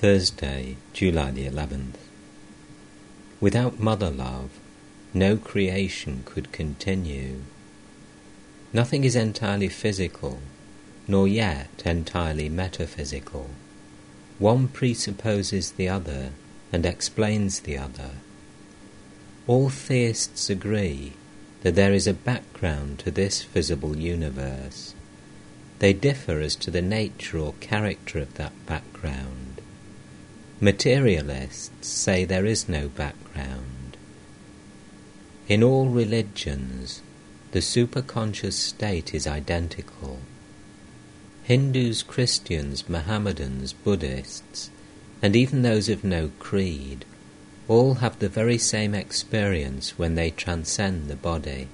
Thursday, July the 11th. Without mother love, no creation could continue. Nothing is entirely physical, nor yet entirely metaphysical. One presupposes the other and explains the other. All theists agree that there is a background to this visible universe. They differ as to the nature or character of that background. Materialists say there is no background. In all religions, the superconscious state is identical. Hindus, Christians, Mohammedans, Buddhists, and even those of no creed, all have the very same experience when they transcend the body.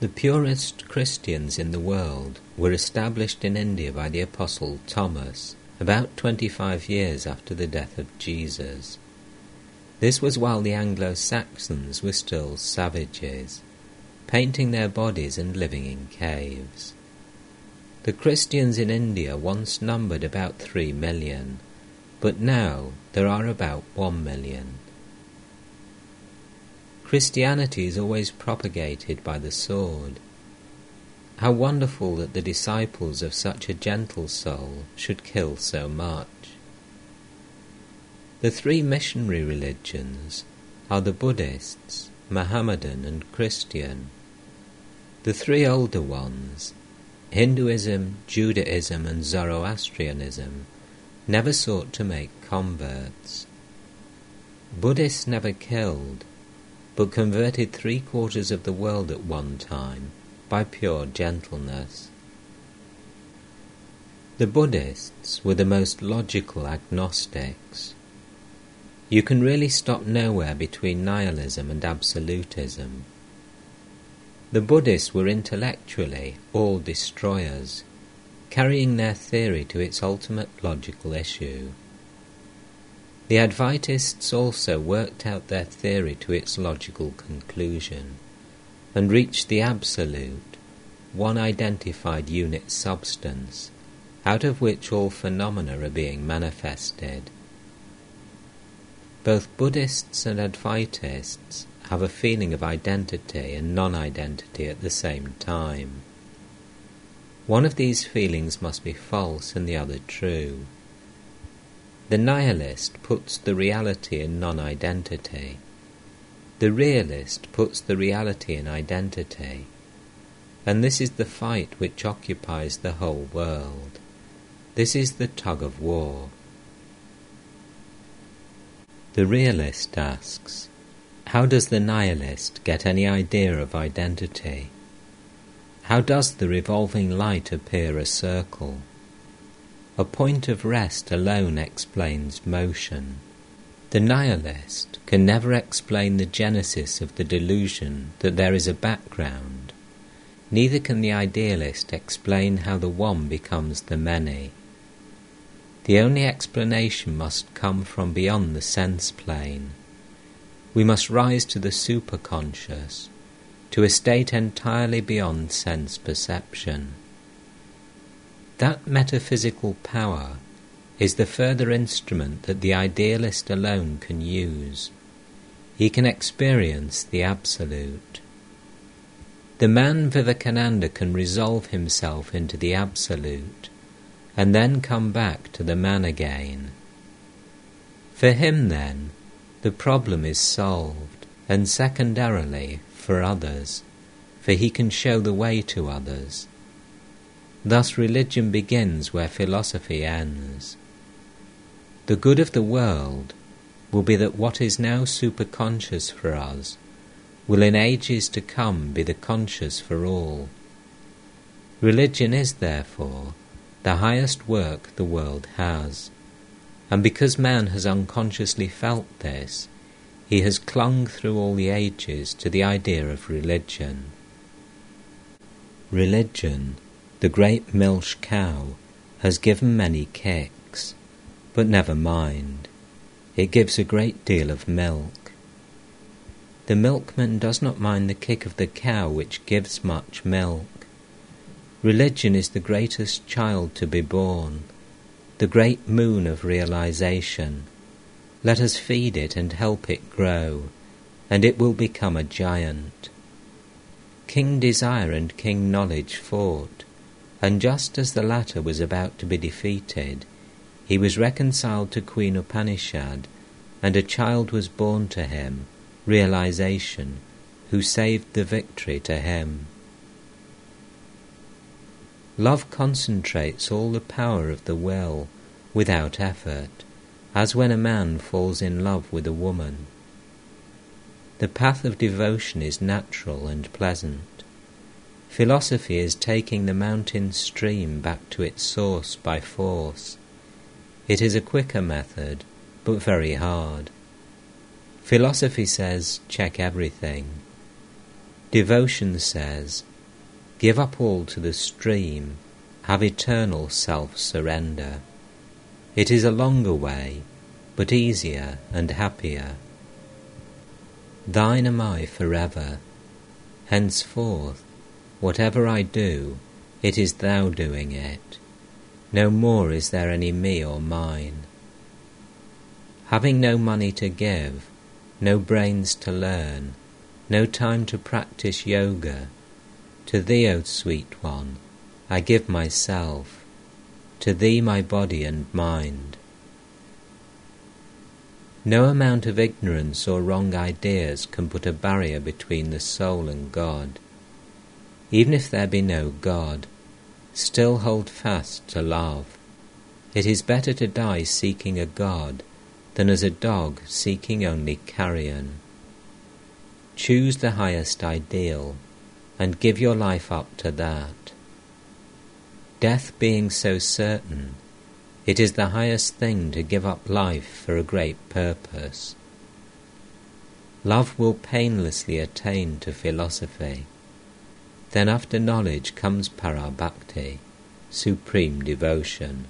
The purest Christians in the world were established in India by the Apostle Thomas about 25 years after the death of Jesus. This was while the Anglo Saxons were still savages, painting their bodies and living in caves. The Christians in India once numbered about three million, but now there are about one million. Christianity is always propagated by the sword. How wonderful that the disciples of such a gentle soul should kill so much. The three missionary religions are the Buddhists, Mohammedan, and Christian. The three older ones, Hinduism, Judaism, and Zoroastrianism, never sought to make converts. Buddhists never killed, but converted three quarters of the world at one time by pure gentleness. The Buddhists were the most logical agnostics. You can really stop nowhere between nihilism and absolutism. The Buddhists were intellectually all destroyers, carrying their theory to its ultimate logical issue. The Advaitists also worked out their theory to its logical conclusion and reached the absolute, one identified unit substance, out of which all phenomena are being manifested. Both Buddhists and Advaitists have a feeling of identity and non identity at the same time. One of these feelings must be false and the other true. The nihilist puts the reality in non identity. The realist puts the reality in identity. And this is the fight which occupies the whole world. This is the tug of war. The realist asks, How does the nihilist get any idea of identity? How does the revolving light appear a circle? A point of rest alone explains motion. The nihilist can never explain the genesis of the delusion that there is a background. Neither can the idealist explain how the one becomes the many. The only explanation must come from beyond the sense plane. We must rise to the superconscious, to a state entirely beyond sense perception. That metaphysical power is the further instrument that the idealist alone can use. He can experience the Absolute. The man Vivekananda can resolve himself into the Absolute and then come back to the man again. For him, then, the problem is solved, and secondarily, for others, for he can show the way to others. Thus religion begins where philosophy ends. The good of the world will be that what is now superconscious for us will in ages to come be the conscious for all. Religion is, therefore, the highest work the world has, and because man has unconsciously felt this, he has clung through all the ages to the idea of religion. Religion the great milch cow has given many kicks, but never mind. It gives a great deal of milk. The milkman does not mind the kick of the cow which gives much milk. Religion is the greatest child to be born, the great moon of realization. Let us feed it and help it grow, and it will become a giant. King Desire and King Knowledge fought, and just as the latter was about to be defeated, he was reconciled to Queen Upanishad, and a child was born to him, realization, who saved the victory to him. Love concentrates all the power of the will without effort, as when a man falls in love with a woman. The path of devotion is natural and pleasant. Philosophy is taking the mountain stream back to its source by force. It is a quicker method, but very hard. Philosophy says, check everything. Devotion says, Give up all to the stream, have eternal self surrender. It is a longer way, but easier and happier. Thine am I forever. Henceforth, whatever I do, it is Thou doing it. No more is there any me or mine. Having no money to give, no brains to learn, no time to practice yoga, to Thee, O sweet one, I give myself, to Thee my body and mind. No amount of ignorance or wrong ideas can put a barrier between the soul and God. Even if there be no God, still hold fast to love. It is better to die seeking a God than as a dog seeking only carrion. Choose the highest ideal and give your life up to that. Death being so certain, it is the highest thing to give up life for a great purpose. Love will painlessly attain to philosophy. Then after knowledge comes parabhakti, supreme devotion.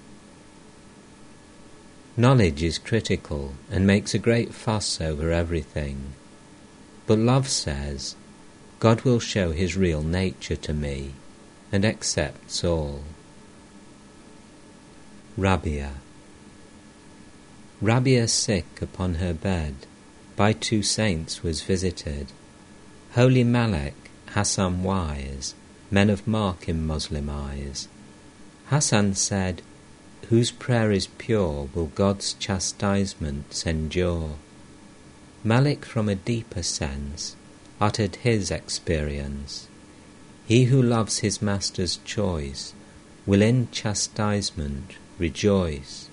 Knowledge is critical and makes a great fuss over everything. But love says, God will show his real nature to me and accepts all. Rabia Rabia sick upon her bed, by two saints was visited. Holy Malek, Hassan wise, men of mark in Muslim eyes. Hassan said, Whose prayer is pure will God's chastisements endure. Malik from a deeper sense uttered his experience. He who loves his master's choice will in chastisement rejoice.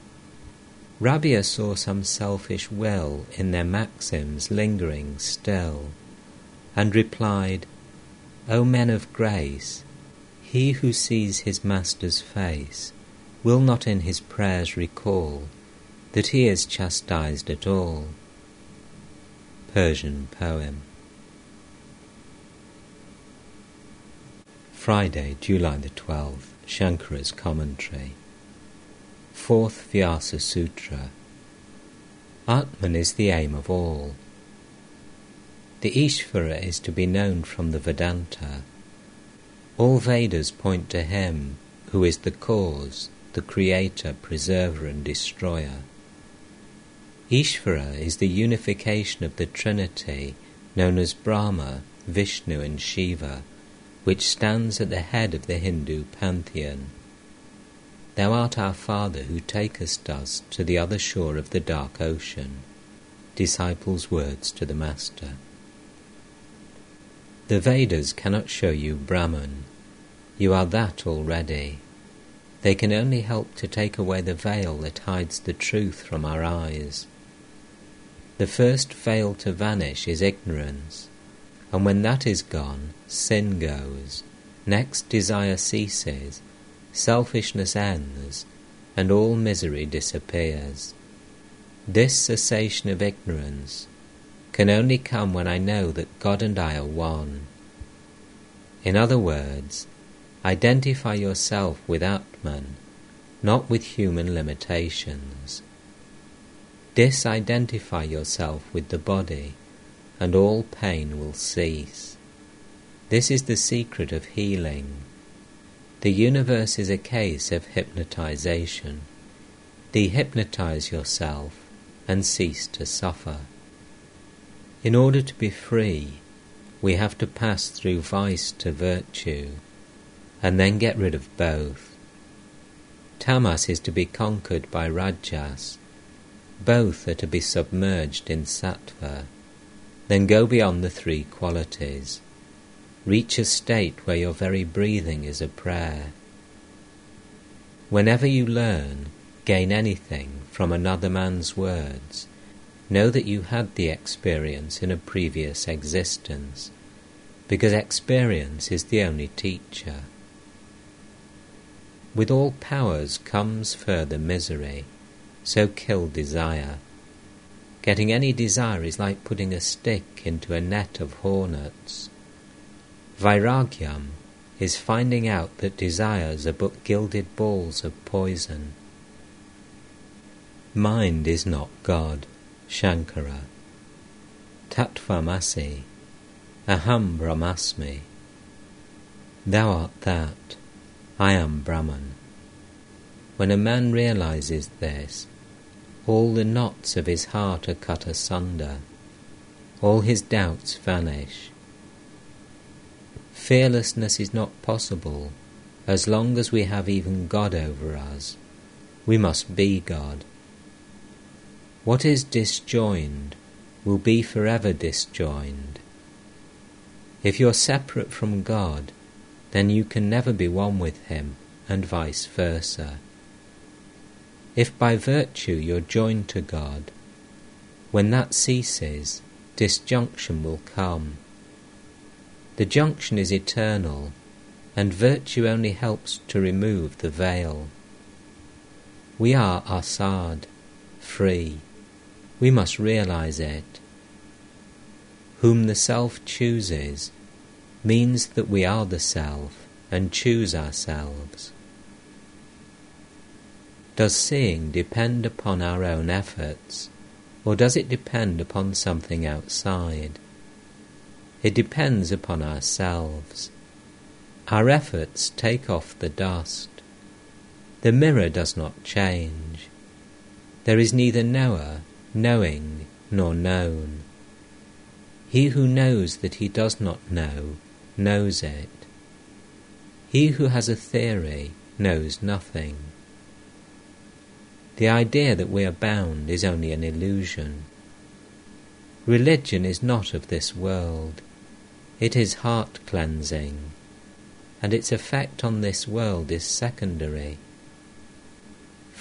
Rabia saw some selfish will in their maxims lingering still, and replied, O men of grace, he who sees his master's face will not in his prayers recall that he is chastised at all. Persian poem. Friday, July the 12th, Shankara's Commentary. Fourth Vyasa Sutra. Atman is the aim of all. The Ishvara is to be known from the Vedanta. All Vedas point to him who is the cause, the creator, preserver, and destroyer. Ishvara is the unification of the Trinity known as Brahma, Vishnu, and Shiva which stands at the head of the Hindu pantheon. Thou art our Father who takest us to the other shore of the dark ocean. Disciples' words to the Master. The Vedas cannot show you Brahman. You are that already. They can only help to take away the veil that hides the truth from our eyes. The first veil to vanish is ignorance, and when that is gone, sin goes, next desire ceases, selfishness ends, and all misery disappears. This cessation of ignorance can only come when I know that God and I are one. In other words, identify yourself with Atman, not with human limitations. Disidentify yourself with the body, and all pain will cease. This is the secret of healing. The universe is a case of hypnotization. Dehypnotize yourself and cease to suffer. In order to be free, we have to pass through vice to virtue and then get rid of both. Tamas is to be conquered by Rajas. Both are to be submerged in Sattva. Then go beyond the three qualities. Reach a state where your very breathing is a prayer. Whenever you learn, gain anything from another man's words, know that you had the experience in a previous existence, because experience is the only teacher. With all powers comes further misery, so kill desire. Getting any desire is like putting a stick into a net of hornets. Vairagyam is finding out that desires are but gilded balls of poison. Mind is not God, Shankara. Tattvamasi, Aham Brahmasmi. Thou art that. I am Brahman. When a man realizes this, all the knots of his heart are cut asunder, all his doubts vanish. Fearlessness is not possible as long as we have even God over us. We must be God. What is disjoined will be forever disjoined. If you're separate from God, then you can never be one with him, and vice versa. If by virtue you're joined to God, when that ceases, disjunction will come. The junction is eternal, and virtue only helps to remove the veil. We are azad, free. We must realize it. Whom the self chooses, means that we are the self and choose ourselves. Does seeing depend upon our own efforts, or does it depend upon something outside? It depends upon ourselves. Our efforts take off the dust. The mirror does not change. There is neither knower, knowing, nor known. He who knows that he does not know knows it. He who has a theory knows nothing. The idea that we are bound is only an illusion. Religion is not of this world. It is heart cleansing, and its effect on this world is secondary.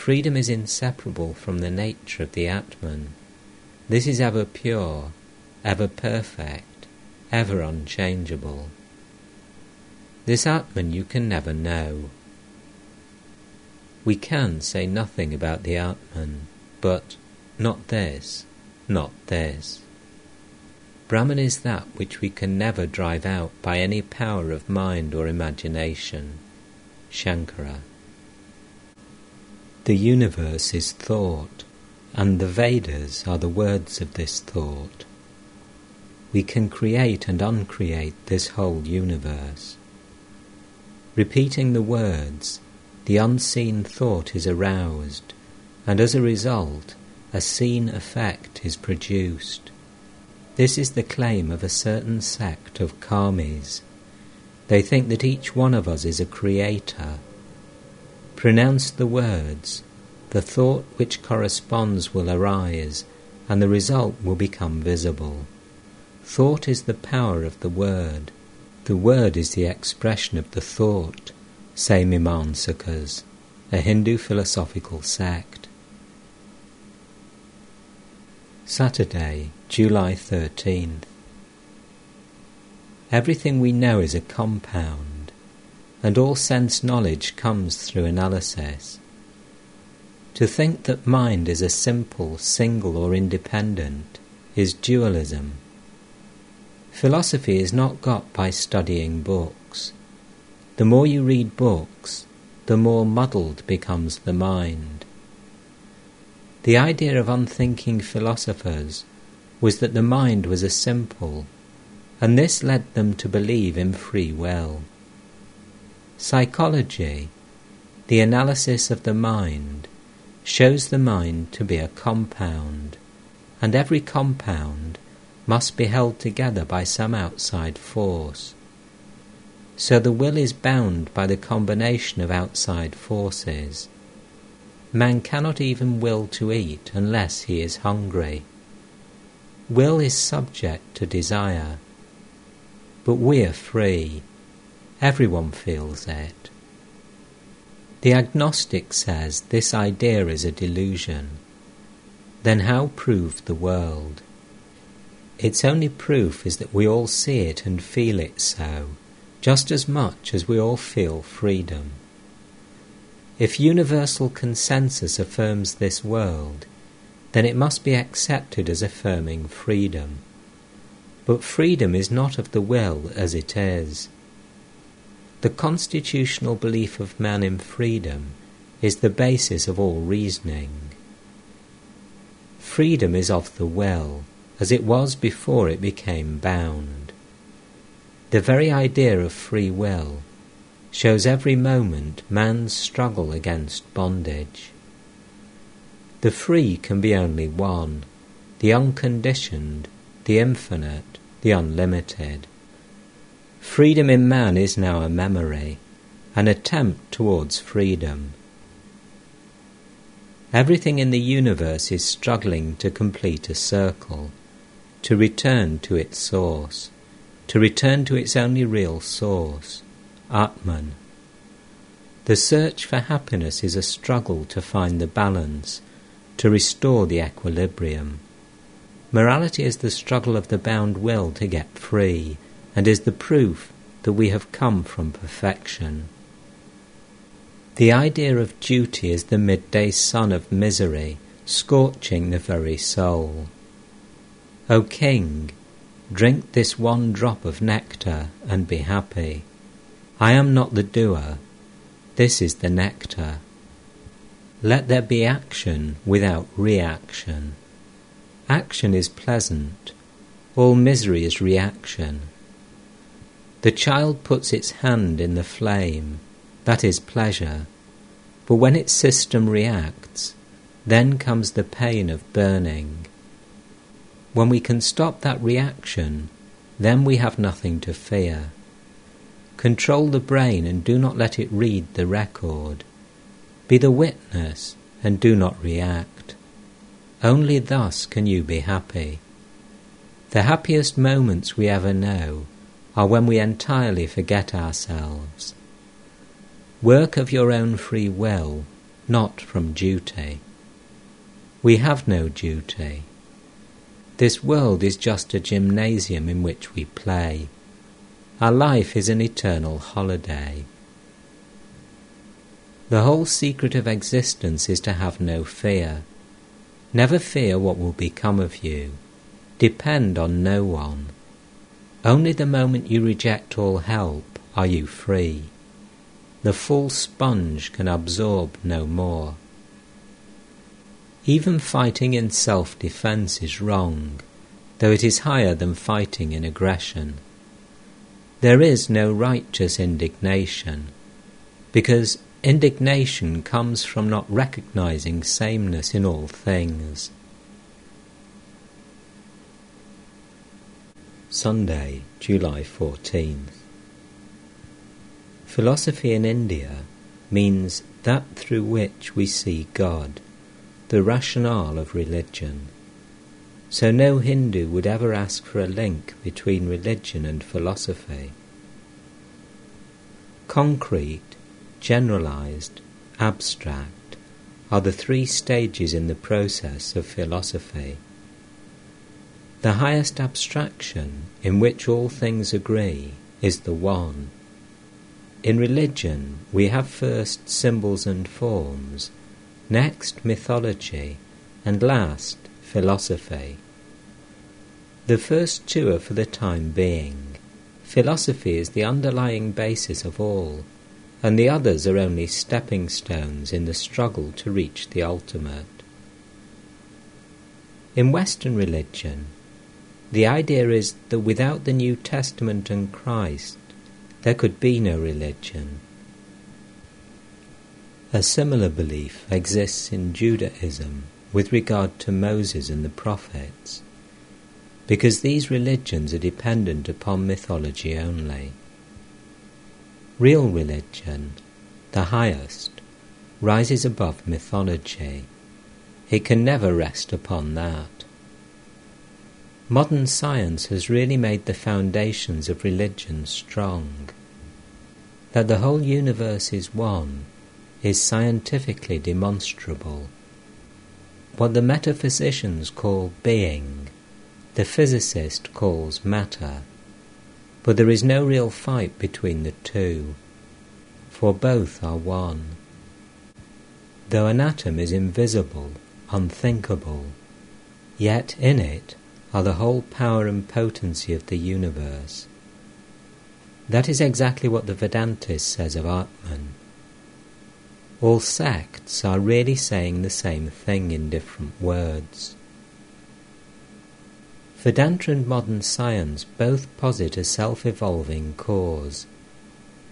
Freedom is inseparable from the nature of the Atman. This is ever pure, ever perfect, ever unchangeable. This Atman you can never know. We can say nothing about the Atman, but not this, not this. Brahman is that which we can never drive out by any power of mind or imagination. Shankara. The universe is thought, and the Vedas are the words of this thought. We can create and uncreate this whole universe. Repeating the words, the unseen thought is aroused, and as a result, a seen effect is produced. This is the claim of a certain sect of karmis. They think that each one of us is a creator. Pronounce the words, the thought which corresponds will arise, and the result will become visible. Thought is the power of the word. The word is the expression of the thought, say Mimamsakas, a Hindu philosophical sect. Saturday, July 13th. Everything we know is a compound, and all sense knowledge comes through analysis. To think that mind is a simple, single, or independent is dualism. Philosophy is not got by studying books. The more you read books, the more muddled becomes the mind. The idea of unthinking philosophers was that the mind was a simple, and this led them to believe in free will. Psychology, the analysis of the mind, shows the mind to be a compound, and every compound must be held together by some outside force. So the will is bound by the combination of outside forces. Man cannot even will to eat unless he is hungry. Will is subject to desire. But we are free. Everyone feels it. The agnostic says this idea is a delusion. Then how prove the world? Its only proof is that we all see it and feel it so, just as much as we all feel freedom. If universal consensus affirms this world, then it must be accepted as affirming freedom. But freedom is not of the will as it is. The constitutional belief of man in freedom is the basis of all reasoning. Freedom is of the will, as it was before it became bound. The very idea of free will shows every moment man's struggle against bondage. The free can be only one, the unconditioned, the infinite, the unlimited. Freedom in man is now a memory, an attempt towards freedom. Everything in the universe is struggling to complete a circle, to return to its source, to return to its only real source, Atman. The search for happiness is a struggle to find the balance, to restore the equilibrium. Morality is the struggle of the bound will to get free, and is the proof that we have come from perfection. The idea of duty is the midday sun of misery, scorching the very soul. O King, drink this one drop of nectar and be happy. I am not the doer, this is the nectar. Let there be action without reaction. Action is pleasant, all misery is reaction. The child puts its hand in the flame, that is pleasure, but when its system reacts, then comes the pain of burning. When we can stop that reaction, then we have nothing to fear. Control the brain and do not let it read the record. Be the witness and do not react. Only thus can you be happy. The happiest moments we ever know are when we entirely forget ourselves. Work of your own free will, not from duty. We have no duty. This world is just a gymnasium in which we play. Our life is an eternal holiday. The whole secret of existence is to have no fear. Never fear what will become of you. Depend on no one. Only the moment you reject all help are you free. The full sponge can absorb no more. Even fighting in self defense is wrong, though it is higher than fighting in aggression. There is no righteous indignation, because indignation comes from not recognizing sameness in all things. Sunday, July 14th. Philosophy in India means that through which we see God, the rationale of religion. So no Hindu would ever ask for a link between religion and philosophy. Concrete, generalized, abstract are the three stages in the process of philosophy. The highest abstraction, in which all things agree, is the One. In religion, we have first symbols and forms, next mythology, and last philosophy. The first two are for the time being. Philosophy is the underlying basis of all, and the others are only stepping stones in the struggle to reach the ultimate. In Western religion, the idea is that without the New Testament and Christ, there could be no religion, A similar belief exists in Judaism with regard to Moses and the prophets, because these religions are dependent upon mythology only. Real religion, the highest, rises above mythology. It can never rest upon that. Modern science has really made the foundations of religion strong. That the whole universe is one is scientifically demonstrable. What the metaphysicians call being, the physicist calls matter, but there is no real fight between the two, for both are one. Though an atom is invisible, unthinkable, yet in it are the whole power and potency of the universe. That is exactly what the Vedantist says of Atman. All sects are really saying the same thing in different words. Vedanta and modern science both posit a self evolving cause.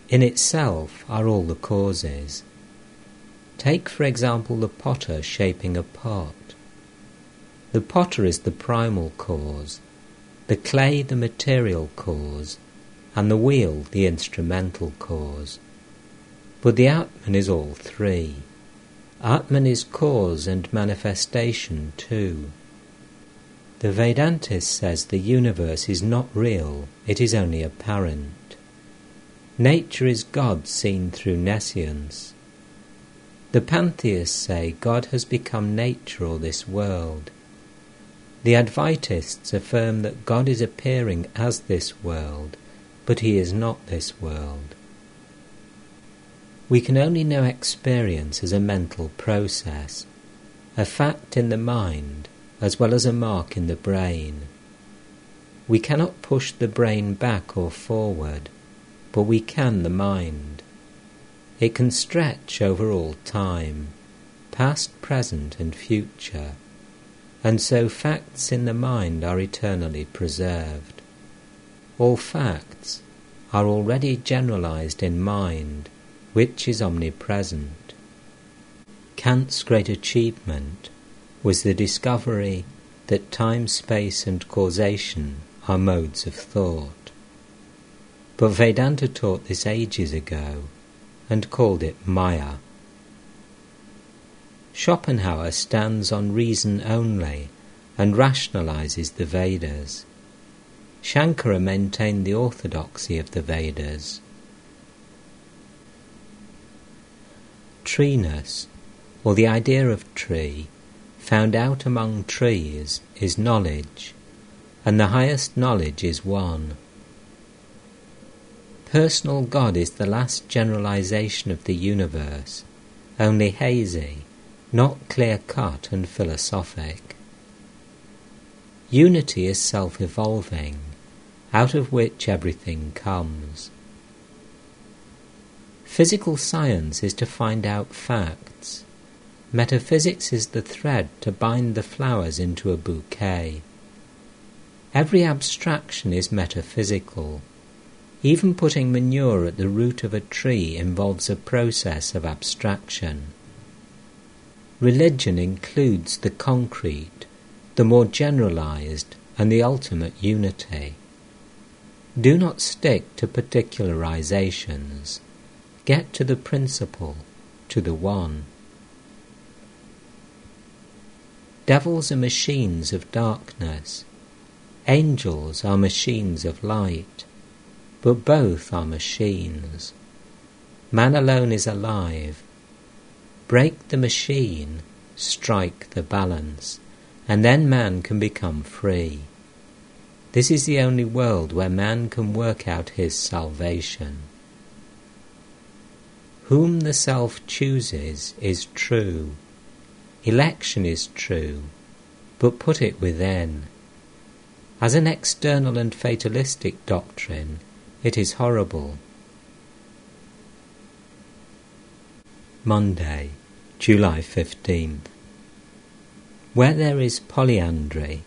In itself are all the causes. Take, for example, the potter shaping a pot. The potter is the primal cause, the clay the material cause, and the wheel the instrumental cause. But the Atman is all three. Atman is cause and manifestation too. The Vedantist says the universe is not real, it is only apparent. Nature is God seen through nescience. The pantheists say God has become nature or this world. The Advaitists affirm that God is appearing as this world, but he is not this world. We can only know experience as a mental process, a fact in the mind as well as a mark in the brain. We cannot push the brain back or forward, but we can the mind. It can stretch over all time, past, present, and future, and so facts in the mind are eternally preserved. All facts are already generalized in mind which is omnipresent. Kant's great achievement was the discovery that time, space, and causation are modes of thought. But Vedanta taught this ages ago and called it Maya. Schopenhauer stands on reason only and rationalizes the Vedas. Shankara maintained the orthodoxy of the Vedas Treeness, or the idea of tree, found out among trees, is knowledge, and the highest knowledge is one. Personal God is the last generalization of the universe, only hazy, not clear cut and philosophic. Unity is self evolving, out of which everything comes. Physical science is to find out facts. Metaphysics is the thread to bind the flowers into a bouquet. Every abstraction is metaphysical. Even putting manure at the root of a tree involves a process of abstraction. Religion includes the concrete, the more generalized, and the ultimate unity. Do not stick to particularizations. Get to the principle, to the one. Devils are machines of darkness. Angels are machines of light. But both are machines. Man alone is alive. Break the machine, strike the balance, and then man can become free. This is the only world where man can work out his salvation. Whom the self chooses is true. Election is true, but put it within. As an external and fatalistic doctrine, it is horrible. Monday, July 15th. Where there is polyandry,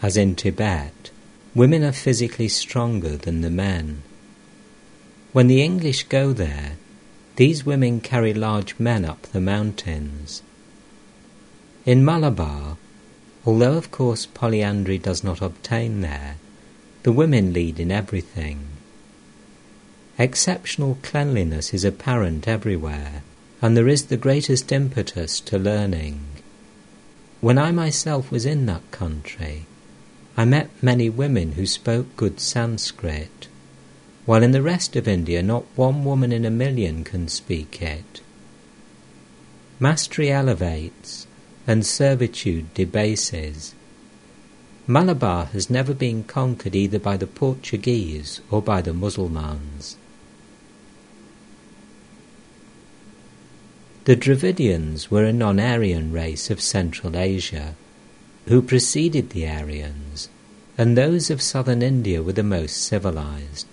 as in Tibet, women are physically stronger than the men. When the English go there, these women carry large men up the mountains. In Malabar, although of course polyandry does not obtain there, the women lead in everything. Exceptional cleanliness is apparent everywhere, and there is the greatest impetus to learning. When I myself was in that country, I met many women who spoke good Sanskrit, while in the rest of India not one woman in a million can speak it. Mastery elevates, and servitude debases. Malabar has never been conquered either by the Portuguese or by the Mussulmans. The Dravidians were a non Aryan race of Central Asia who preceded the Aryans, and those of southern India were the most civilized.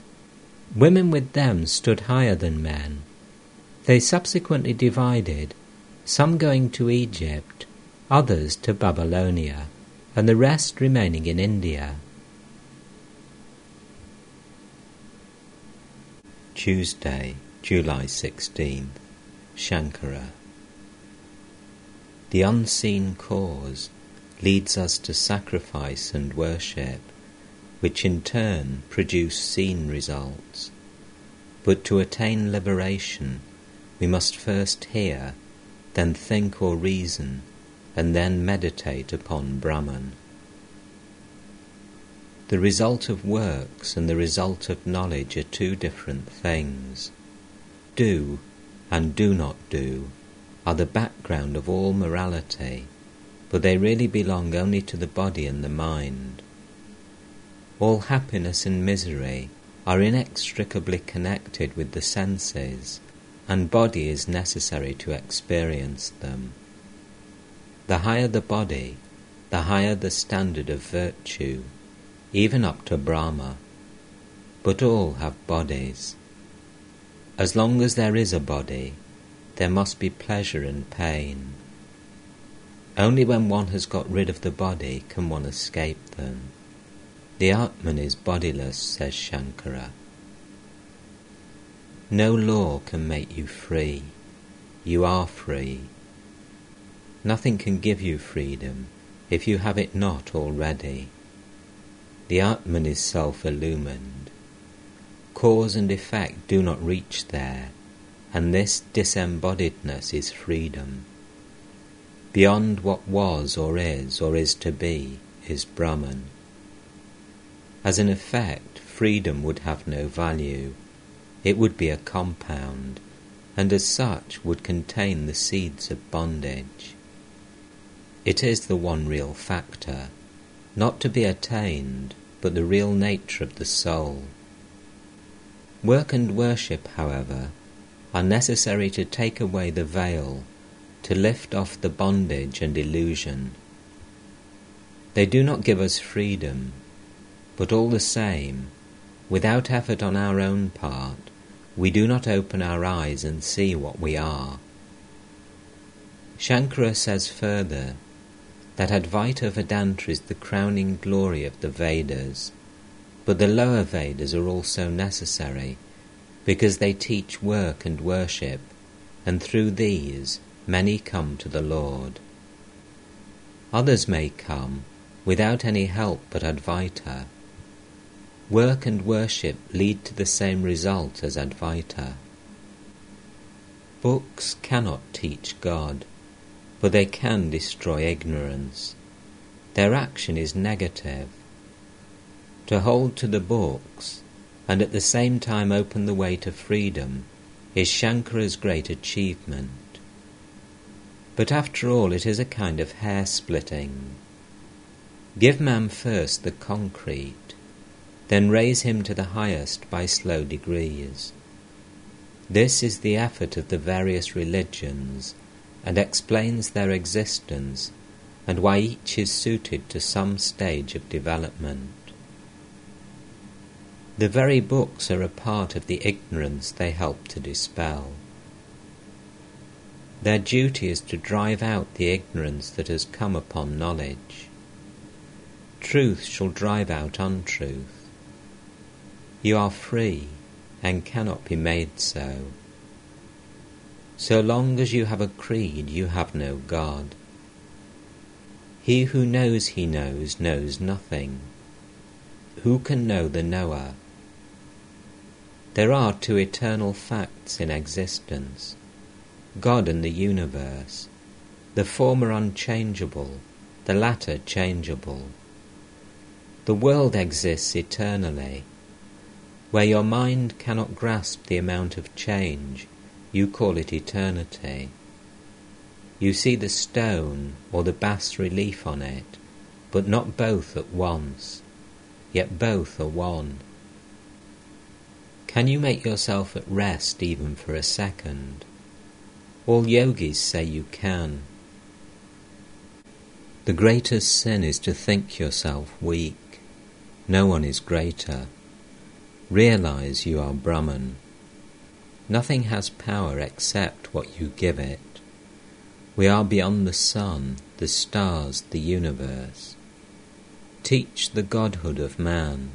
Women with them stood higher than men. They subsequently divided, some going to Egypt, others to Babylonia, and the rest remaining in India. Tuesday, July 16th, Shankara. The unseen cause leads us to sacrifice and worship, which in turn produce seen results. But to attain liberation, we must first hear, then think or reason, and then meditate upon Brahman. The result of works and the result of knowledge are two different things. Do and do not do are the background of all morality but they really belong only to the body and the mind. All happiness and misery are inextricably connected with the senses, and body is necessary to experience them. The higher the body, the higher the standard of virtue, even up to Brahma. But all have bodies. As long as there is a body, there must be pleasure and pain. Only when one has got rid of the body can one escape them. The Atman is bodiless, says Shankara. No law can make you free. You are free. Nothing can give you freedom if you have it not already. The Atman is self illumined. Cause and effect do not reach there, and this disembodiedness is freedom. Beyond what was or is or is to be is Brahman. As an effect, freedom would have no value. It would be a compound, and as such would contain the seeds of bondage. It is the one real factor, not to be attained, but the real nature of the soul. Work and worship, however, are necessary to take away the veil to lift off the bondage and illusion. They do not give us freedom, but all the same, without effort on our own part, we do not open our eyes and see what we are. Shankara says further that Advaita Vedanta is the crowning glory of the Vedas, but the lower Vedas are also necessary because they teach work and worship, and through these many come to the Lord. Others may come without any help but Advaita. Work and worship lead to the same result as Advaita. Books cannot teach God, but they can destroy ignorance. Their action is negative. To hold to the books and at the same time open the way to freedom is Shankara's great achievement. But after all, it is a kind of hair splitting. Give man first the concrete, then raise him to the highest by slow degrees. This is the effort of the various religions, and explains their existence and why each is suited to some stage of development. The very books are a part of the ignorance they help to dispel. Their duty is to drive out the ignorance that has come upon knowledge. Truth shall drive out untruth. You are free and cannot be made so. So long as you have a creed, you have no God. He who knows he knows knows nothing. Who can know the knower? There are two eternal facts in existence God and the universe, the former unchangeable, the latter changeable. The world exists eternally. Where your mind cannot grasp the amount of change, you call it eternity. You see the stone or the bas relief on it, but not both at once, yet both are one. Can you make yourself at rest even for a second? All yogis say you can. The greatest sin is to think yourself weak. No one is greater. Realize you are Brahman. Nothing has power except what you give it. We are beyond the sun, the stars, the universe. Teach the godhood of man.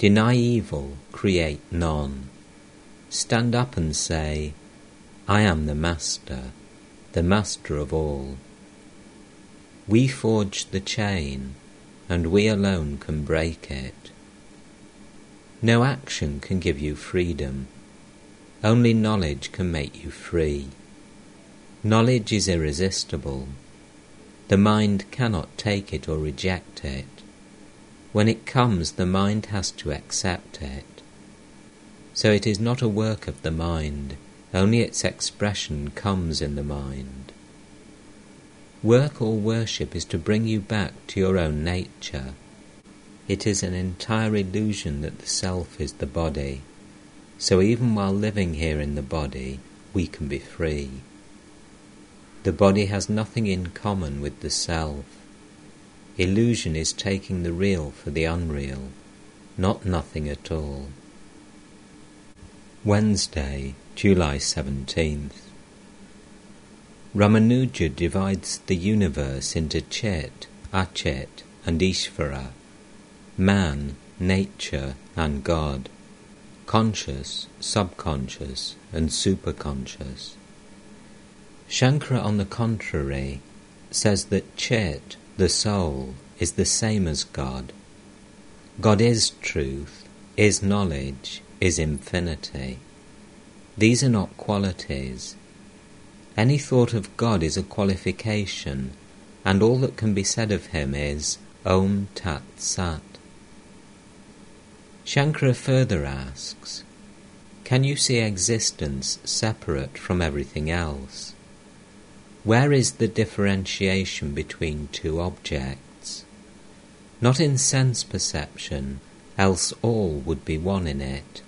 Deny evil, create none. Stand up and say, I am the Master, the Master of all. We forged the chain, and we alone can break it. No action can give you freedom. Only knowledge can make you free. Knowledge is irresistible. The mind cannot take it or reject it. When it comes, the mind has to accept it. So it is not a work of the mind, only its expression comes in the mind. Work or worship is to bring you back to your own nature. It is an entire illusion that the self is the body. So even while living here in the body, we can be free. The body has nothing in common with the self. Illusion is taking the real for the unreal, not nothing at all. Wednesday, July 17th. Ramanuja divides the universe into Chet, Achet, and Ishvara, man, nature, and God conscious, subconscious, and superconscious. Shankara, on the contrary, says that Chet, the soul, is the same as God. God is truth, is knowledge, is infinity. These are not qualities. Any thought of God is a qualification, and all that can be said of him is Om Tat Sat. Shankara further asks, Can you see existence separate from everything else? Where is the differentiation between two objects? Not in sense perception, else all would be one in it.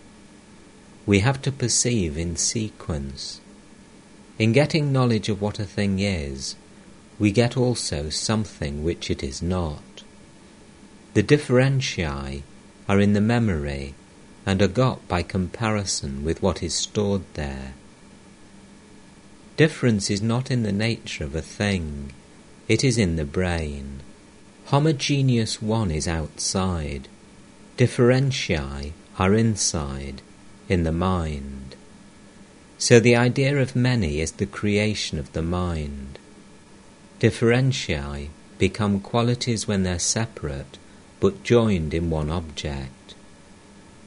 We have to perceive in sequence. In getting knowledge of what a thing is, we get also something which it is not. The differentiae are in the memory and are got by comparison with what is stored there. Difference is not in the nature of a thing, it is in the brain. Homogeneous one is outside, differentiae are inside, in the mind. So the idea of many is the creation of the mind. Differentiae become qualities when they're separate but joined in one object.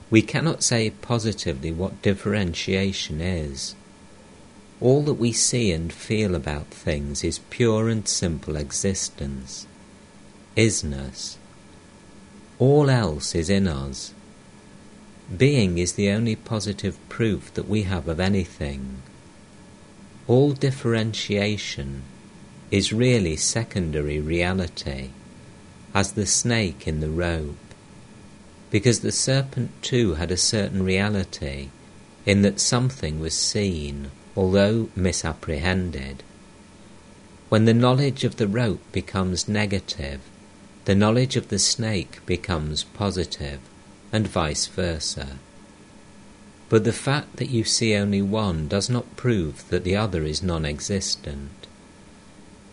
We cannot say positively what differentiation is. All that we see and feel about things is pure and simple existence, isness. All else is in us. Being is the only positive proof that we have of anything. All differentiation is really secondary reality as the snake in the rope, because the serpent too had a certain reality in that something was seen, although misapprehended. When the knowledge of the rope becomes negative, the knowledge of the snake becomes positive, and vice versa. But the fact that you see only one does not prove that the other is non existent.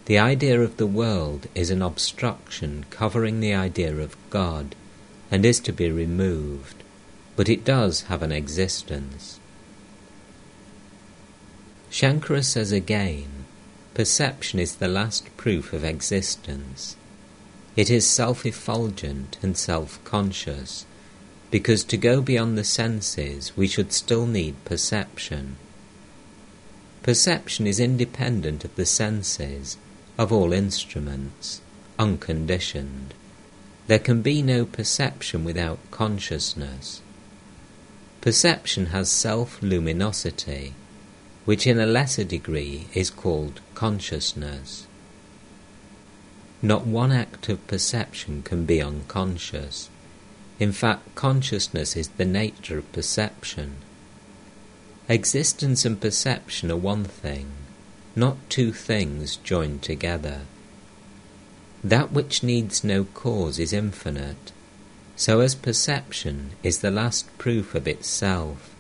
The idea of the world is an obstruction covering the idea of God and is to be removed, but it does have an existence. Shankara says again, perception is the last proof of existence. It is self effulgent and self conscious, because to go beyond the senses we should still need perception. Perception is independent of the senses, of all instruments, unconditioned. There can be no perception without consciousness. Perception has self luminosity, which in a lesser degree is called consciousness. Not one act of perception can be unconscious. In fact, consciousness is the nature of perception. Existence and perception are one thing, not two things joined together. That which needs no cause is infinite, so as perception is the last proof of itself,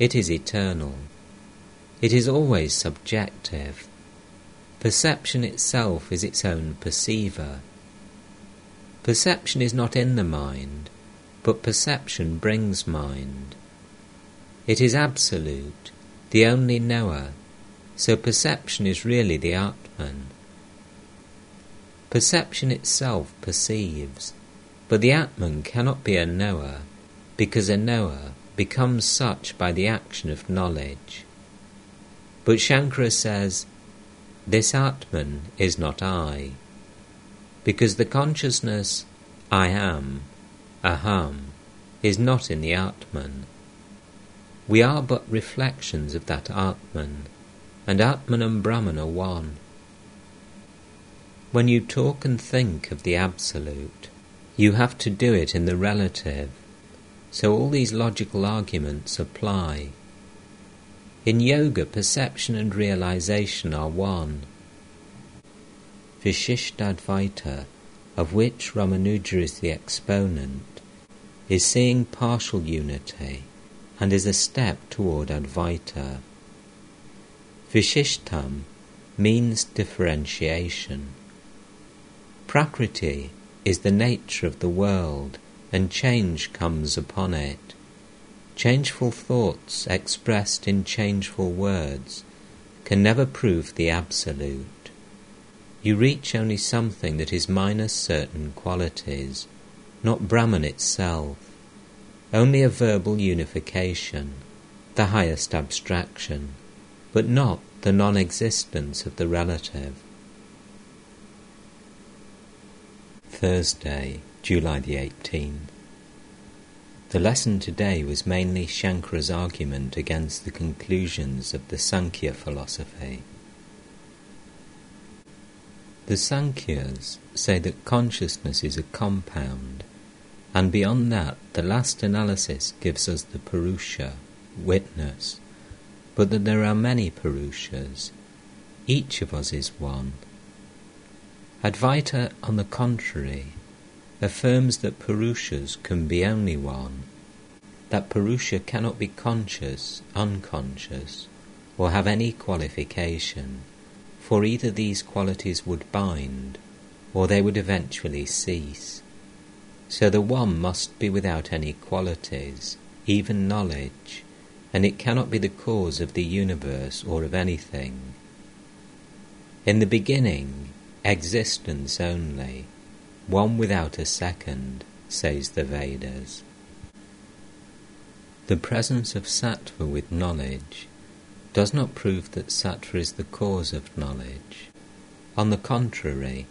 it is eternal. It is always subjective. Perception itself is its own perceiver. Perception is not in the mind, but perception brings mind. It is absolute, the only knower, so perception is really the Atman. Perception itself perceives, but the Atman cannot be a knower, because a knower becomes such by the action of knowledge. But Shankara says, this Atman is not I, because the consciousness I am, aham, is not in the Atman. We are but reflections of that Atman, and Atman and Brahman are one. When you talk and think of the Absolute, you have to do it in the relative, so all these logical arguments apply. In yoga, perception and realization are one. Vishishtadvaita, of which Ramanuja is the exponent, is seeing partial unity and is a step toward Advaita. Vishishtam means differentiation. Prakriti is the nature of the world, and change comes upon it. Changeful thoughts expressed in changeful words can never prove the absolute. You reach only something that is minus certain qualities, not Brahman itself, only a verbal unification, the highest abstraction, but not the non existence of the relative. Thursday, July the 18th. The lesson today was mainly Shankara's argument against the conclusions of the Sankhya philosophy. The Sankhyas say that consciousness is a compound, and beyond that, the last analysis gives us the Purusha, witness, but that there are many Purushas. Each of us is one. Advaita, on the contrary, affirms that Purushas can be only one, that Purusha cannot be conscious, unconscious, or have any qualification, for either these qualities would bind, or they would eventually cease. So the one must be without any qualities, even knowledge, and it cannot be the cause of the universe or of anything. In the beginning, Existence only, one without a second, says the Vedas. The presence of sattva with knowledge does not prove that sattva is the cause of knowledge. On the contrary,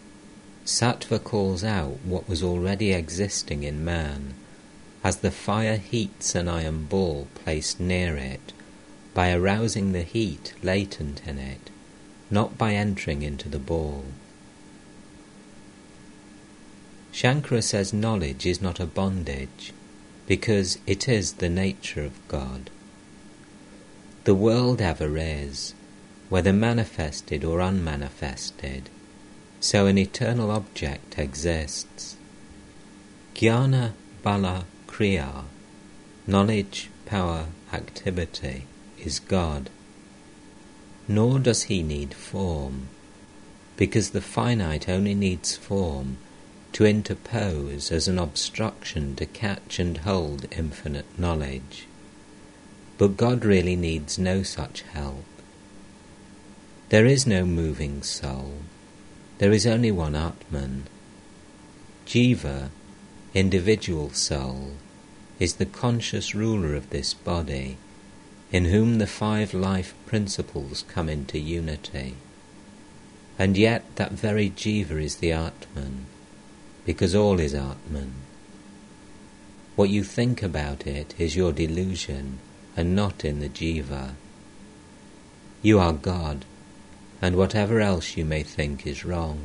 sattva calls out what was already existing in man, as the fire heats an iron ball placed near it, by arousing the heat latent in it, not by entering into the ball. Shankara says knowledge is not a bondage because it is the nature of God. The world ever is, whether manifested or unmanifested, so an eternal object exists. Jnana Bala Kriya, knowledge, power, activity, is God. Nor does he need form, because the finite only needs form to interpose as an obstruction to catch and hold infinite knowledge. But God really needs no such help. There is no moving soul. There is only one Atman. Jiva, individual soul, is the conscious ruler of this body, in whom the five life principles come into unity. And yet that very Jiva is the Atman, because all is Atman. What you think about it is your delusion, and not in the Jiva. You are God, and whatever else you may think is wrong.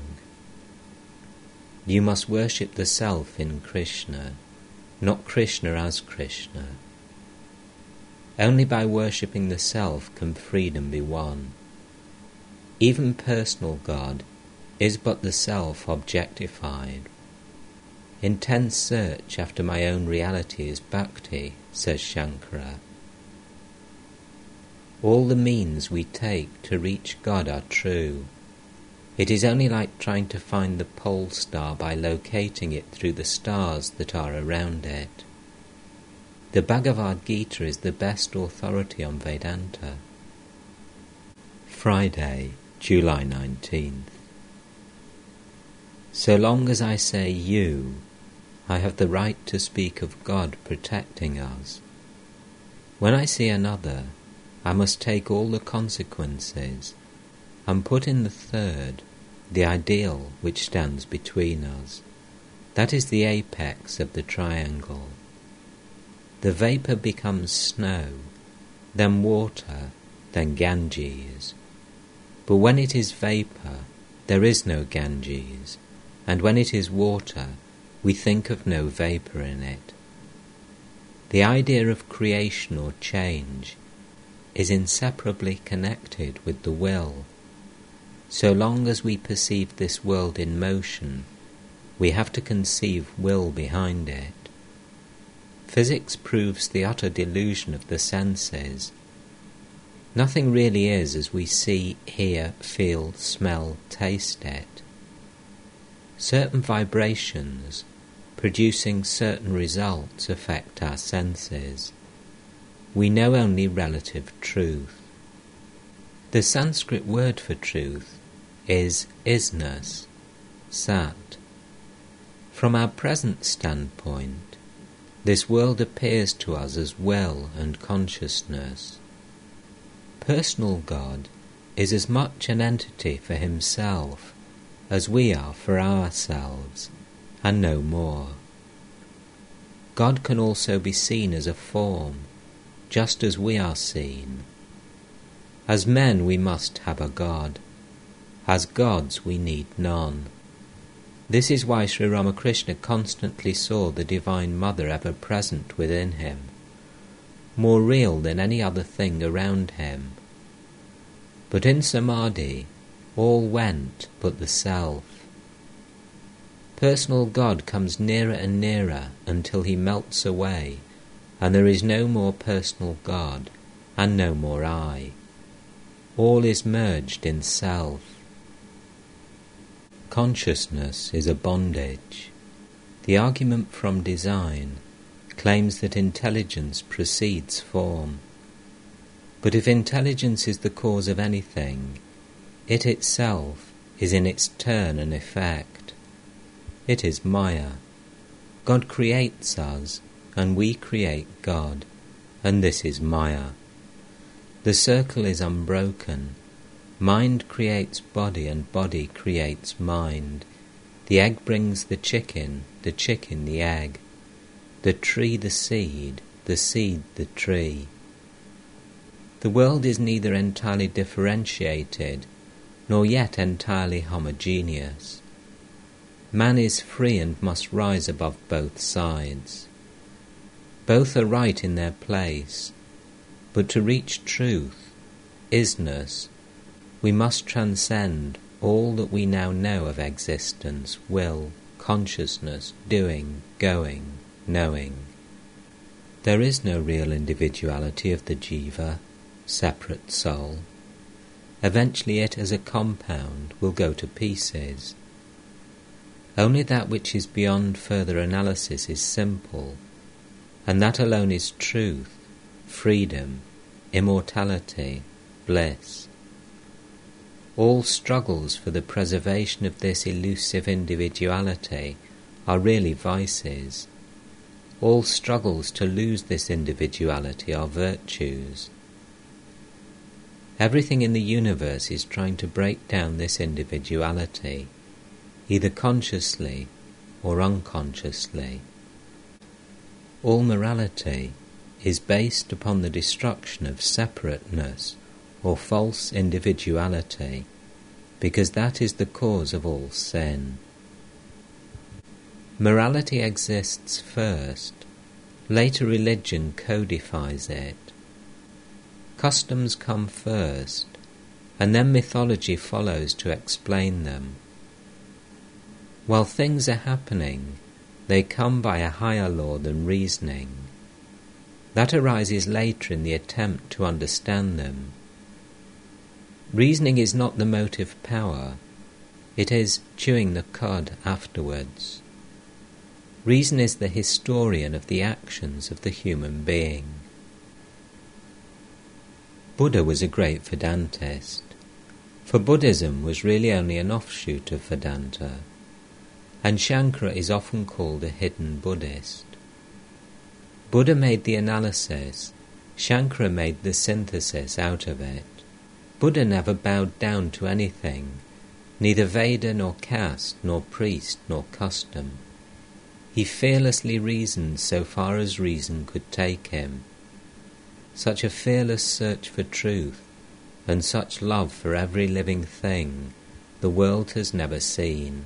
You must worship the Self in Krishna, not Krishna as Krishna. Only by worshipping the Self can freedom be won. Even personal God is but the Self objectified. Intense search after my own reality is bhakti, says Shankara. All the means we take to reach God are true. It is only like trying to find the pole star by locating it through the stars that are around it. The Bhagavad Gita is the best authority on Vedanta. Friday, July 19th. So long as I say you, I have the right to speak of God protecting us. When I see another, I must take all the consequences and put in the third, the ideal which stands between us. That is the apex of the triangle. The vapour becomes snow, then water, then Ganges. But when it is vapour, there is no Ganges, and when it is water, we think of no vapour in it. The idea of creation or change is inseparably connected with the will. So long as we perceive this world in motion, we have to conceive will behind it. Physics proves the utter delusion of the senses Nothing really is as we see, hear, feel, smell, taste it. Certain vibrations producing certain results affect our senses. We know only relative truth. The Sanskrit word for truth is isness, sat. From our present standpoint, this world appears to us as will and consciousness. Personal God is as much an entity for himself as we are for ourselves, and no more. God can also be seen as a form, just as we are seen. As men we must have a God, as gods we need none. This is why Sri Ramakrishna constantly saw the Divine Mother ever present within him more real than any other thing around him. But in Samadhi, all went but the self. Personal God comes nearer and nearer until he melts away, and there is no more personal God, and no more I. All is merged in self. Consciousness is a bondage. The argument from design claims that intelligence precedes form. But if intelligence is the cause of anything, it itself is in its turn an effect. It is Maya. God creates us, and we create God, and this is Maya. The circle is unbroken. Mind creates body, and body creates mind. The egg brings the chicken, the chicken the egg the tree the seed, the seed the tree. The world is neither entirely differentiated nor yet entirely homogeneous. Man is free and must rise above both sides. Both are right in their place, but to reach truth, isness, we must transcend all that we now know of existence, will, consciousness, doing, going knowing. There is no real individuality of the jiva, separate soul. Eventually it as a compound will go to pieces. Only that which is beyond further analysis is simple, and that alone is truth, freedom, immortality, bliss. All struggles for the preservation of this elusive individuality are really vices. All struggles to lose this individuality are virtues. Everything in the universe is trying to break down this individuality, either consciously or unconsciously. All morality is based upon the destruction of separateness or false individuality, because that is the cause of all sin. Morality exists first, later religion codifies it. Customs come first, and then mythology follows to explain them. While things are happening, they come by a higher law than reasoning. That arises later in the attempt to understand them. Reasoning is not the motive power, it is chewing the cud afterwards. Reason is the historian of the actions of the human being. Buddha was a great Vedantist, for Buddhism was really only an offshoot of Vedanta, and Shankara is often called a hidden Buddhist. Buddha made the analysis, Shankara made the synthesis out of it. Buddha never bowed down to anything, neither Veda nor caste, nor priest nor custom. He fearlessly reasoned so far as reason could take him. Such a fearless search for truth, and such love for every living thing, the world has never seen.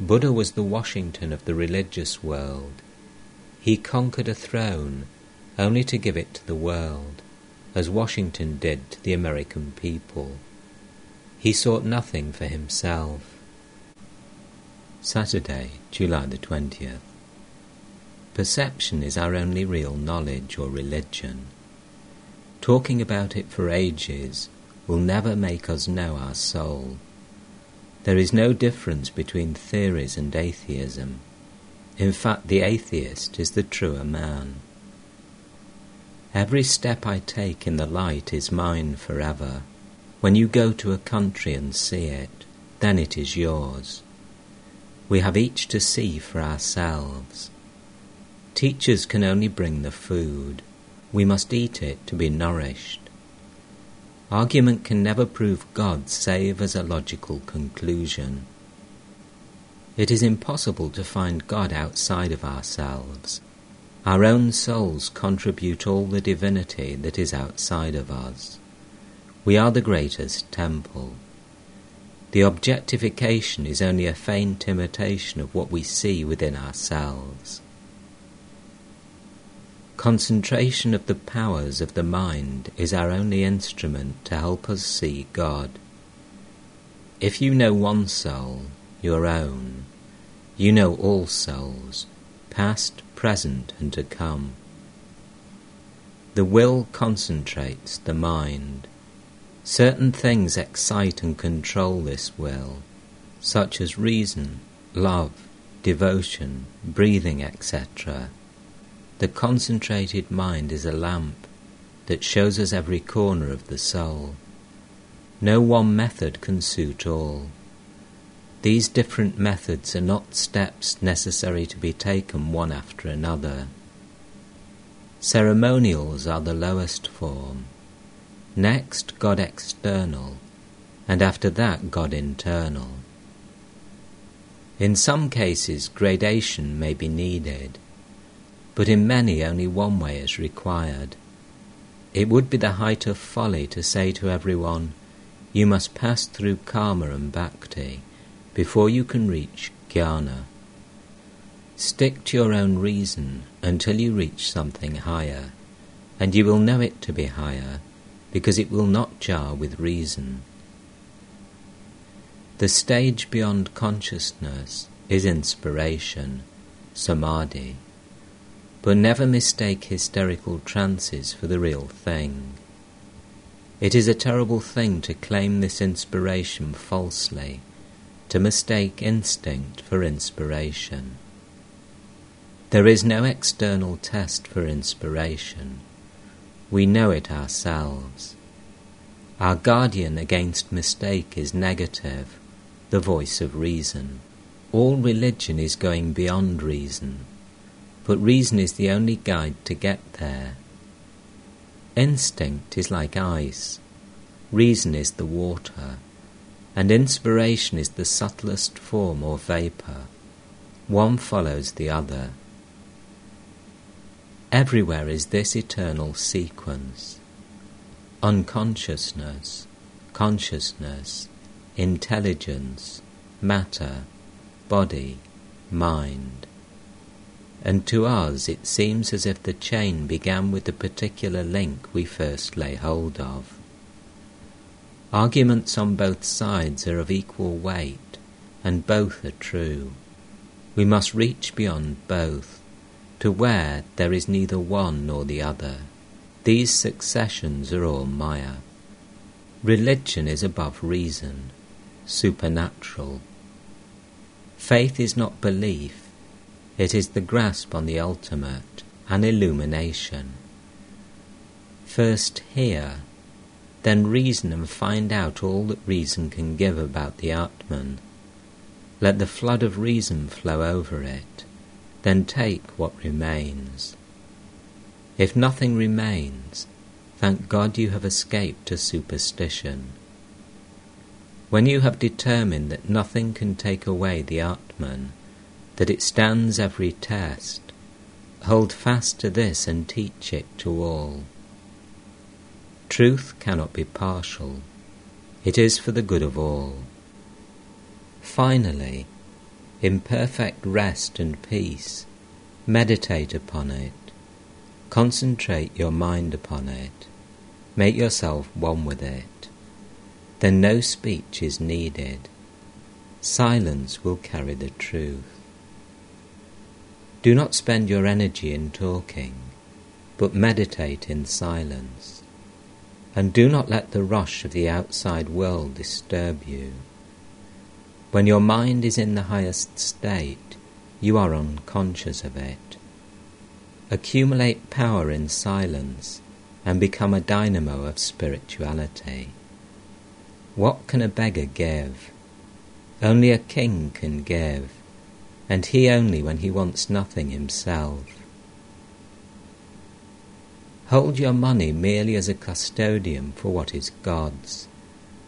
Buddha was the Washington of the religious world. He conquered a throne only to give it to the world as Washington did to the American people. He sought nothing for himself. Saturday, July the 20th. Perception is our only real knowledge or religion. Talking about it for ages will never make us know our soul. There is no difference between theories and atheism. In fact, the atheist is the truer man. Every step I take in the light is mine forever. When you go to a country and see it, then it is yours. We have each to see for ourselves. Teachers can only bring the food. We must eat it to be nourished. Argument can never prove God save as a logical conclusion. It is impossible to find God outside of ourselves. Our own souls contribute all the divinity that is outside of us. We are the greatest temple. The objectification is only a faint imitation of what we see within ourselves. Concentration of the powers of the mind is our only instrument to help us see God. If you know one soul, your own, you know all souls, past, present, and to come. The will concentrates the mind. Certain things excite and control this will, such as reason, love, devotion, breathing, etc. The concentrated mind is a lamp that shows us every corner of the soul. No one method can suit all. These different methods are not steps necessary to be taken one after another. Ceremonials are the lowest form. Next, God external, and after that, God internal. In some cases, gradation may be needed, but in many, only one way is required. It would be the height of folly to say to everyone, You must pass through karma and bhakti before you can reach jnana. Stick to your own reason until you reach something higher, and you will know it to be higher because it will not jar with reason. The stage beyond consciousness is inspiration, samadhi, but never mistake hysterical trances for the real thing. It is a terrible thing to claim this inspiration falsely to mistake instinct for inspiration. There is no external test for inspiration. We know it ourselves. Our guardian against mistake is negative, the voice of reason. All religion is going beyond reason, but reason is the only guide to get there. Instinct is like ice, reason is the water, and inspiration is the subtlest form or vapour. One follows the other. Everywhere is this eternal sequence unconsciousness, consciousness, intelligence, matter, body, mind. And to us it seems as if the chain began with the particular link we first lay hold of. Arguments on both sides are of equal weight, and both are true. We must reach beyond both, to where there is neither one nor the other. These successions are all Maya. Religion is above reason, supernatural. Faith is not belief, it is the grasp on the ultimate, an illumination. First hear, then reason and find out all that reason can give about the Atman. Let the flood of reason flow over it, then take what remains. If nothing remains, thank God you have escaped to superstition. When you have determined that nothing can take away the Atman, that it stands every test, hold fast to this and teach it to all. Truth cannot be partial, it is for the good of all. Finally, in perfect rest and peace, meditate upon it Concentrate your mind upon it. Make yourself one with it. Then no speech is needed. Silence will carry the truth. Do not spend your energy in talking, but meditate in silence. And do not let the rush of the outside world disturb you. When your mind is in the highest state, you are unconscious of it accumulate power in silence, and become a dynamo of spirituality. What can a beggar give? Only a king can give, and he only when he wants nothing himself. Hold your money merely as a custodian for what is God's.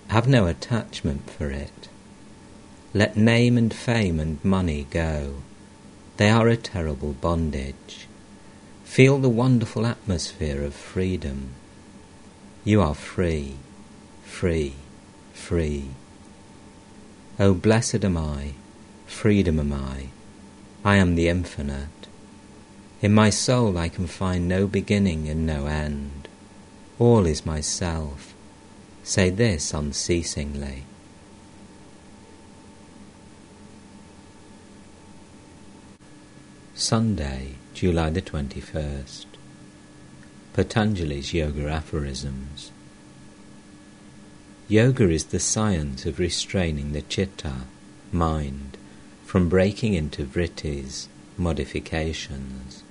Have no attachment for it. Let name and fame and money go. They are a terrible bondage. Feel the wonderful atmosphere of freedom. You are free, free, free. Oh, blessed am I, freedom am I. I am the infinite. In my soul I can find no beginning and no end. All is myself. Say this unceasingly. Sunday, July the 21st. Patanjali's Yoga Aphorisms. Yoga is the science of restraining the chitta, mind, from breaking into vrittis, modifications.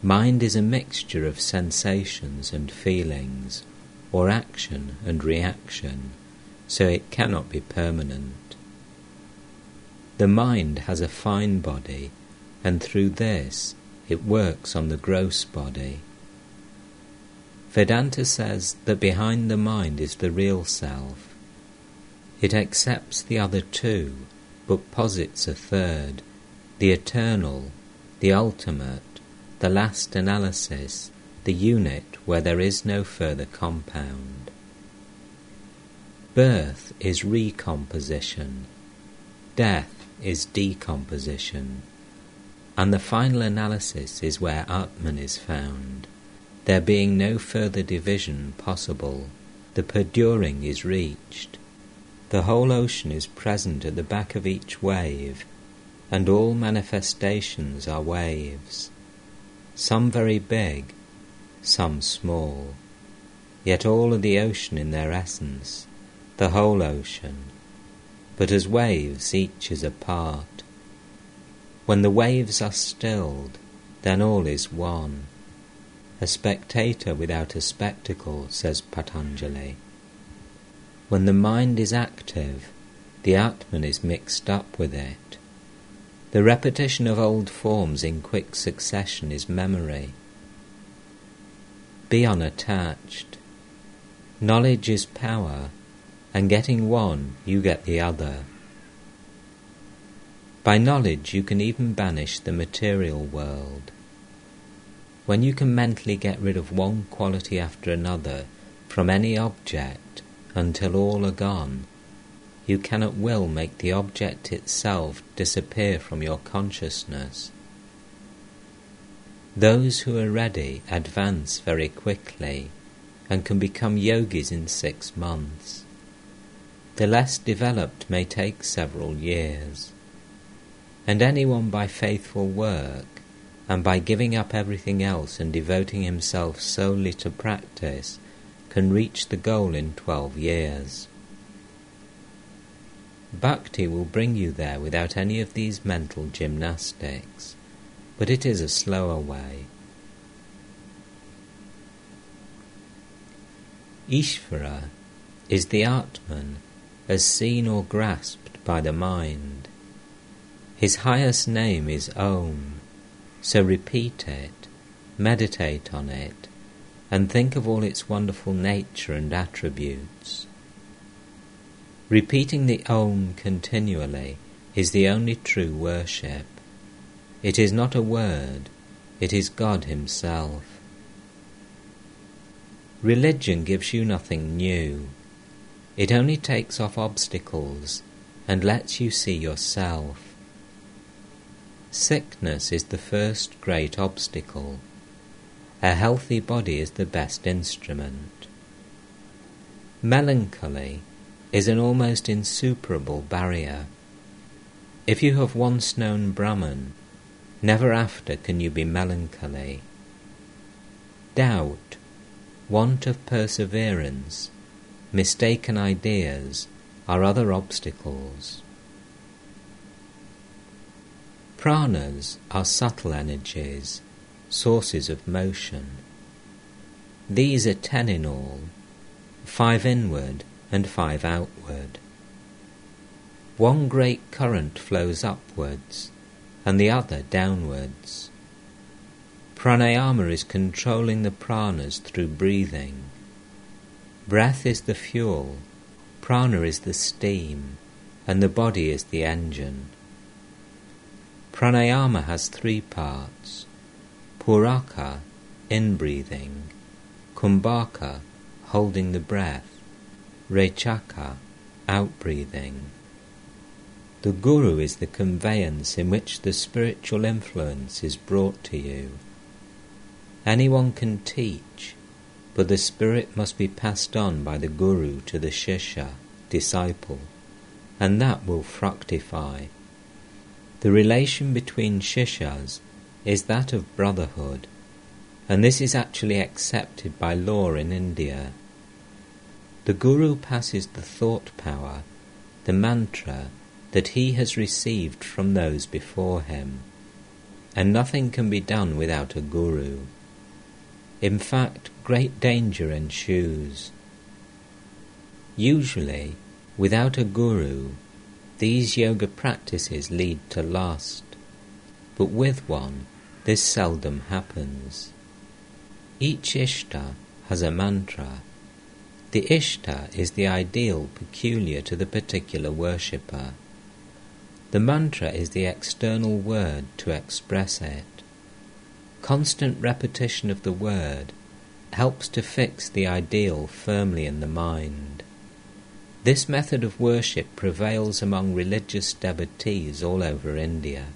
Mind is a mixture of sensations and feelings, or action and reaction, so it cannot be permanent. The mind has a fine body and through this it works on the gross body. Vedanta says that behind the mind is the real self. It accepts the other two, but posits a third, the eternal, the ultimate, the last analysis, the unit where there is no further compound. Birth is recomposition, death is decomposition and the final analysis is where Atman is found. There being no further division possible, the perduring is reached. The whole ocean is present at the back of each wave, and all manifestations are waves, some very big, some small, yet all are the ocean in their essence, the whole ocean, but as waves each is a part. When the waves are stilled, then all is one. a spectator without a spectacle, says Patanjali. When the mind is active, the Atman is mixed up with it. The repetition of old forms in quick succession is memory. Be unattached. Knowledge is power, and getting one, you get the other. By knowledge, you can even banish the material world. When you can mentally get rid of one quality after another from any object until all are gone, you can at will make the object itself disappear from your consciousness. Those who are ready advance very quickly and can become yogis in six months. The less developed may take several years and anyone by faithful work, and by giving up everything else and devoting himself solely to practice, can reach the goal in twelve years. Bhakti will bring you there without any of these mental gymnastics, but it is a slower way. Ishvara is the Atman as seen or grasped by the mind. His highest name is Om, so repeat it, meditate on it, and think of all its wonderful nature and attributes. Repeating the Om continually is the only true worship. It is not a word, it is God Himself. Religion gives you nothing new. It only takes off obstacles and lets you see yourself. Sickness is the first great obstacle. A healthy body is the best instrument. Melancholy is an almost insuperable barrier. If you have once known Brahman, never after can you be melancholy. Doubt, want of perseverance, mistaken ideas are other obstacles. Pranas are subtle energies, sources of motion. These are ten in all, five inward and five outward. One great current flows upwards and the other downwards. Pranayama is controlling the pranas through breathing. Breath is the fuel, prana is the steam, and the body is the engine. Pranayama has three parts Puraka, in breathing, Kumbhaka, holding the breath, Rechaka, out breathing. The Guru is the conveyance in which the spiritual influence is brought to you. Anyone can teach, but the spirit must be passed on by the Guru to the Shishya, disciple, and that will fructify the relation between Shishyas is that of brotherhood, and this is actually accepted by law in India. The Guru passes the thought power, the mantra, that he has received from those before him, and nothing can be done without a Guru. In fact, great danger ensues. Usually, without a Guru, these yoga practices lead to lust, but with one, this seldom happens. Each ishta has a mantra. The ishta is the ideal peculiar to the particular worshipper. The mantra is the external word to express it. Constant repetition of the word helps to fix the ideal firmly in the mind. This method of worship prevails among religious devotees all over India.